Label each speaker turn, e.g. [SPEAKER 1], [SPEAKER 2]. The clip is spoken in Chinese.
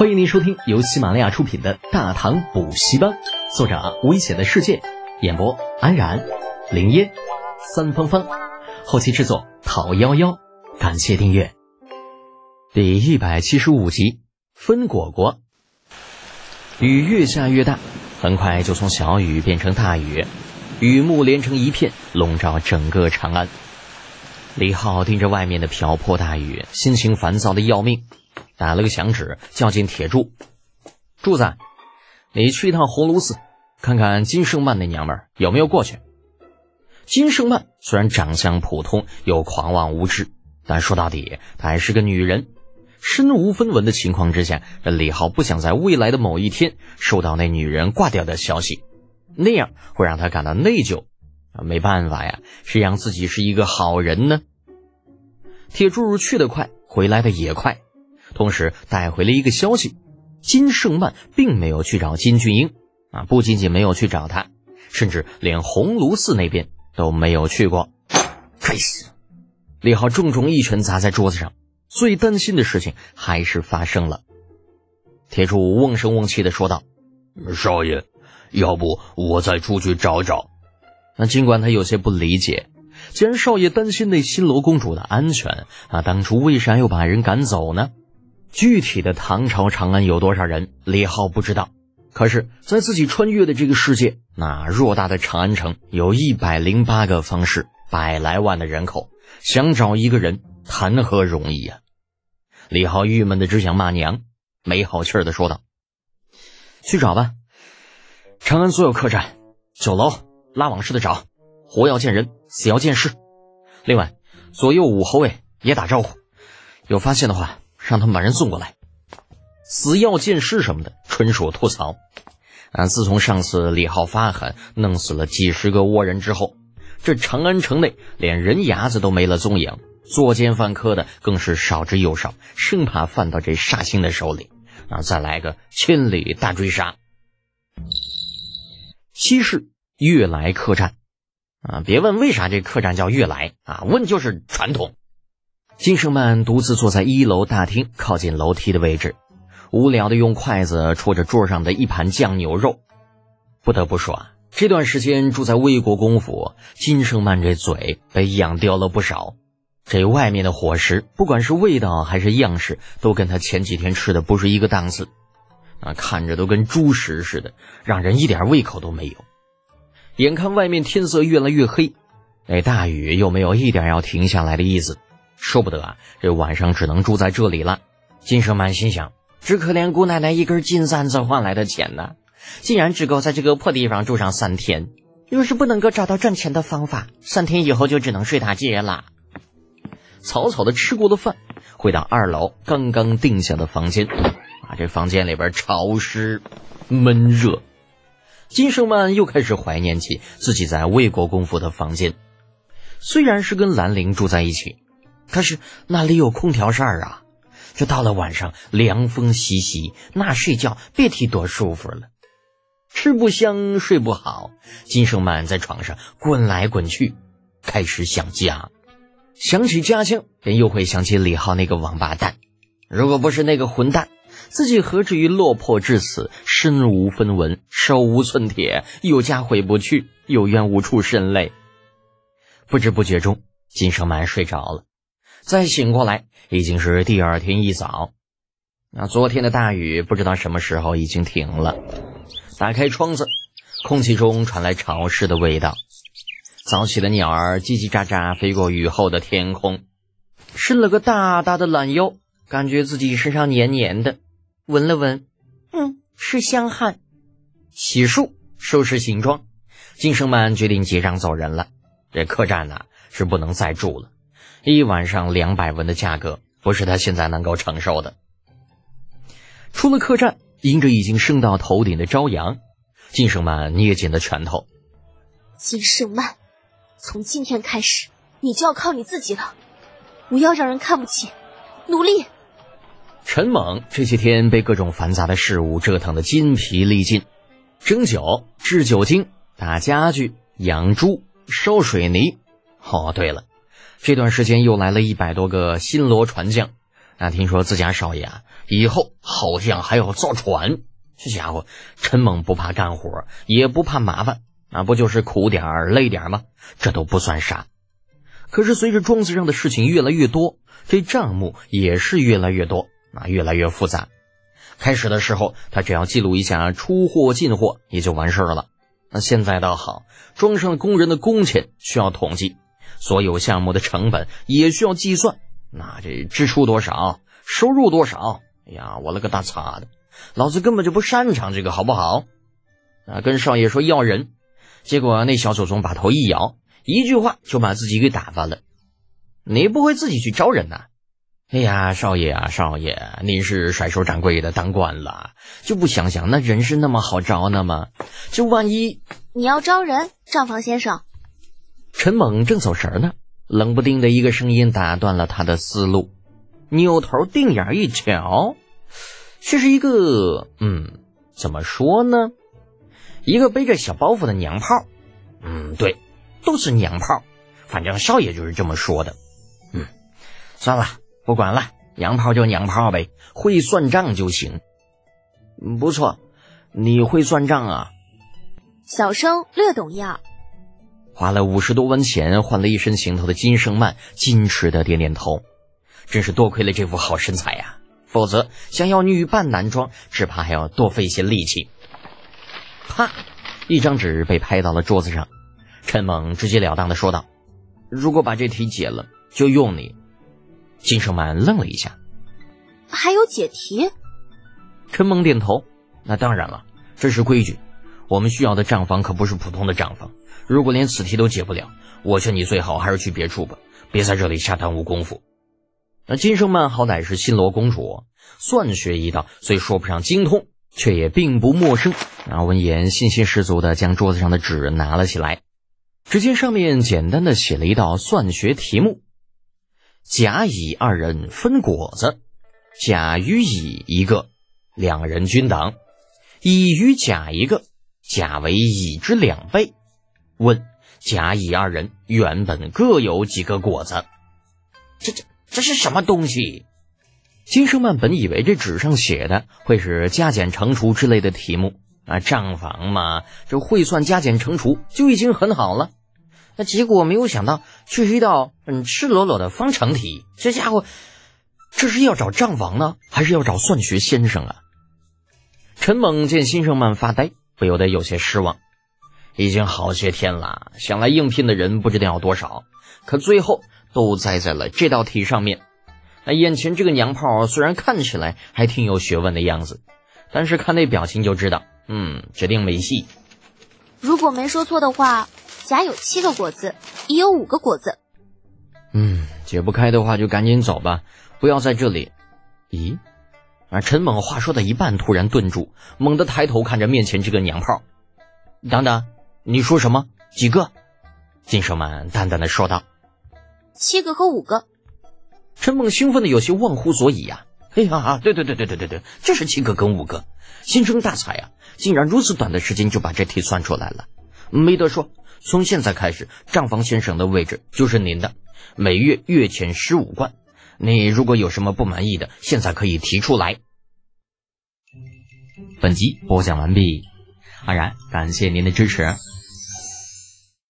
[SPEAKER 1] 欢迎您收听由喜马拉雅出品的《大唐补习班》，作者危险的世界，演播安然、林烟、三芳芳，后期制作陶幺幺。感谢订阅。第一百七十五集，分果果。雨越下越大，很快就从小雨变成大雨，雨幕连成一片，笼罩整个长安。李浩盯着外面的瓢泼大雨，心情烦躁的要命。打了个响指，叫进铁柱。柱子，你去一趟红炉寺，看看金圣曼那娘们有没有过去。金圣曼虽然长相普通又狂妄无知，但说到底，她还是个女人。身无分文的情况之下，这李浩不想在未来的某一天收到那女人挂掉的消息，那样会让他感到内疚。没办法呀，谁让自己是一个好人呢？铁柱去得快，回来的也快。同时带回了一个消息：金圣曼并没有去找金俊英啊，不仅仅没有去找他，甚至连红炉寺那边都没有去过。该死！李浩重重一拳砸在桌子上。最担心的事情还是发生了。铁柱瓮声瓮气的说道：“
[SPEAKER 2] 少爷，要不我再出去找找？”
[SPEAKER 1] 那尽管他有些不理解，既然少爷担心那新罗公主的安全，那当初为啥又把人赶走呢？具体的唐朝长安有多少人，李浩不知道。可是，在自己穿越的这个世界，那偌大的长安城有一百零八个方式，百来万的人口，想找一个人谈何容易呀！李浩郁闷的只想骂娘，没好气儿的说道：“去找吧，长安所有客栈、酒楼，拉网式的找，活要见人，死要见尸。另外，左右武侯卫也打招呼，有发现的话。”让他们把人送过来，死要见尸什么的，纯属吐槽。啊，自从上次李浩发狠弄死了几十个倭人之后，这长安城内连人牙子都没了踪影，作奸犯科的更是少之又少，生怕犯到这煞星的手里，啊，再来个千里大追杀。西市悦来客栈，啊，别问为啥这客栈叫悦来啊，问就是传统。金圣曼独自坐在一楼大厅靠近楼梯的位置，无聊的用筷子戳着桌上的一盘酱牛肉。不得不说啊，这段时间住在魏国公府，金圣曼这嘴被养刁了不少。这外面的伙食，不管是味道还是样式，都跟他前几天吃的不是一个档次。啊，看着都跟猪食似的，让人一点胃口都没有。眼看外面天色越来越黑，那大雨又没有一点要停下来的意思。说不得啊，这晚上只能住在这里了。金生满心想：只可怜姑奶奶一根金簪子换来的钱呢，竟然只够在这个破地方住上三天。若是不能够找到赚钱的方法，三天以后就只能睡大街了。草草的吃过了饭，回到二楼刚刚定下的房间，啊，这房间里边潮湿闷热。金圣曼又开始怀念起自己在魏国公府的房间，虽然是跟兰陵住在一起。可是那里有空调扇儿啊，这到了晚上凉风习习，那睡觉别提多舒服了。吃不香，睡不好，金圣满在床上滚来滚去，开始想家。想起家乡，便又会想起李浩那个王八蛋。如果不是那个混蛋，自己何至于落魄至此，身无分文，手无寸铁，有家回不去，有冤无处伸泪。不知不觉中，金圣曼睡着了。再醒过来，已经是第二天一早。那昨天的大雨不知道什么时候已经停了。打开窗子，空气中传来潮湿的味道。早起的鸟儿叽叽喳喳飞过雨后的天空，伸了个大大的懒腰，感觉自己身上黏黏的。闻了闻，嗯，是香汗。洗漱，收拾行装，金生曼决定结账走人了。这客栈呢，是不能再住了。一晚上两百文的价格，不是他现在能够承受的。出了客栈，迎着已经升到头顶的朝阳，金圣曼捏紧了拳头。
[SPEAKER 3] 金圣曼，从今天开始，你就要靠你自己了，不要让人看不起，努力。
[SPEAKER 1] 陈猛这些天被各种繁杂的事物折腾的筋疲力尽，蒸酒、制酒精、打家具、养猪、烧水泥。哦，对了。这段时间又来了一百多个新罗船匠，那听说自家少爷啊，以后好像还要造船。这家伙陈猛不怕干活，也不怕麻烦，那不就是苦点儿累点儿吗？这都不算啥。可是随着庄子上的事情越来越多，这账目也是越来越多，啊，越来越复杂。开始的时候，他只要记录一下出货进货，也就完事儿了。那现在倒好，庄上工人的工钱需要统计，所有项目的成本也需要计算。那这支出多少，收入多少？哎呀，我了个大擦的！老子根本就不擅长这个，好不好？啊，跟少爷说要人，结果那小祖宗把头一摇，一句话就把自己给打发了。你不会自己去招人呐？哎呀，少爷啊，少爷，您是甩手掌柜的，当官了，就不想想那人是那么好招呢吗？就万一
[SPEAKER 3] 你要招人，账房先生。
[SPEAKER 1] 陈猛正走神呢，冷不丁的一个声音打断了他的思路。扭头定眼一瞧，却是一个……嗯，怎么说呢？一个背着小包袱的娘炮。嗯，对，都是娘炮。反正少爷就是这么说的。嗯，算了。不管了，娘炮就娘炮呗，会算账就行。不错，你会算账啊？
[SPEAKER 3] 小生略懂一二。
[SPEAKER 1] 花了五十多文钱换了一身行头的金圣曼矜持的点点头。真是多亏了这副好身材呀，否则想要女扮男装，只怕还要多费些力气。啪，一张纸被拍到了桌子上。陈猛直截了当的说道：“如果把这题解了，就用你。”金圣曼愣了一下，
[SPEAKER 3] 还有解题？
[SPEAKER 1] 陈猛点头，那当然了，这是规矩。我们需要的账房可不是普通的账房。如果连此题都解不了，我劝你最好还是去别处吧，别在这里瞎耽误功夫。那金胜曼好歹是新罗公主，算学一道虽说不上精通，却也并不陌生。然后闻言，信心十足的将桌子上的纸拿了起来，只见上面简单的写了一道算学题目。甲乙二人分果子，甲与乙一个，两人均等；乙与甲一个，甲为乙之两倍。问甲乙二人原本各有几个果子？这这这是什么东西？金生曼本以为这纸上写的会是加减乘除之类的题目啊，账房嘛，这会算加减乘除就已经很好了。那结果没有想到，却是一道嗯赤裸裸的方程题。这家伙，这是要找账房呢，还是要找算学先生啊？陈猛见新生曼发呆，不由得有些失望。已经好些天了，想来应聘的人不知道有多少，可最后都栽在了这道题上面。那眼前这个娘炮虽然看起来还挺有学问的样子，但是看那表情就知道，嗯，指定没戏。
[SPEAKER 3] 如果没说错的话。甲有七个果子，乙有五个果子。
[SPEAKER 1] 嗯，解不开的话就赶紧走吧，不要在这里。咦？啊！陈猛话说到一半，突然顿住，猛地抬头看着面前这个娘炮。等等，你说什么？几个？金生满淡淡的说道：“
[SPEAKER 3] 七个和五个。”
[SPEAKER 1] 陈猛兴奋的有些忘乎所以呀！哎呀，对对对对对对对，就是七个跟五个，心生大才啊！竟然如此短的时间就把这题算出来了，没得说。从现在开始，账房先生的位置就是您的，每月月钱十五贯。你如果有什么不满意的，现在可以提出来。本集播讲完毕，安然感谢您的支持。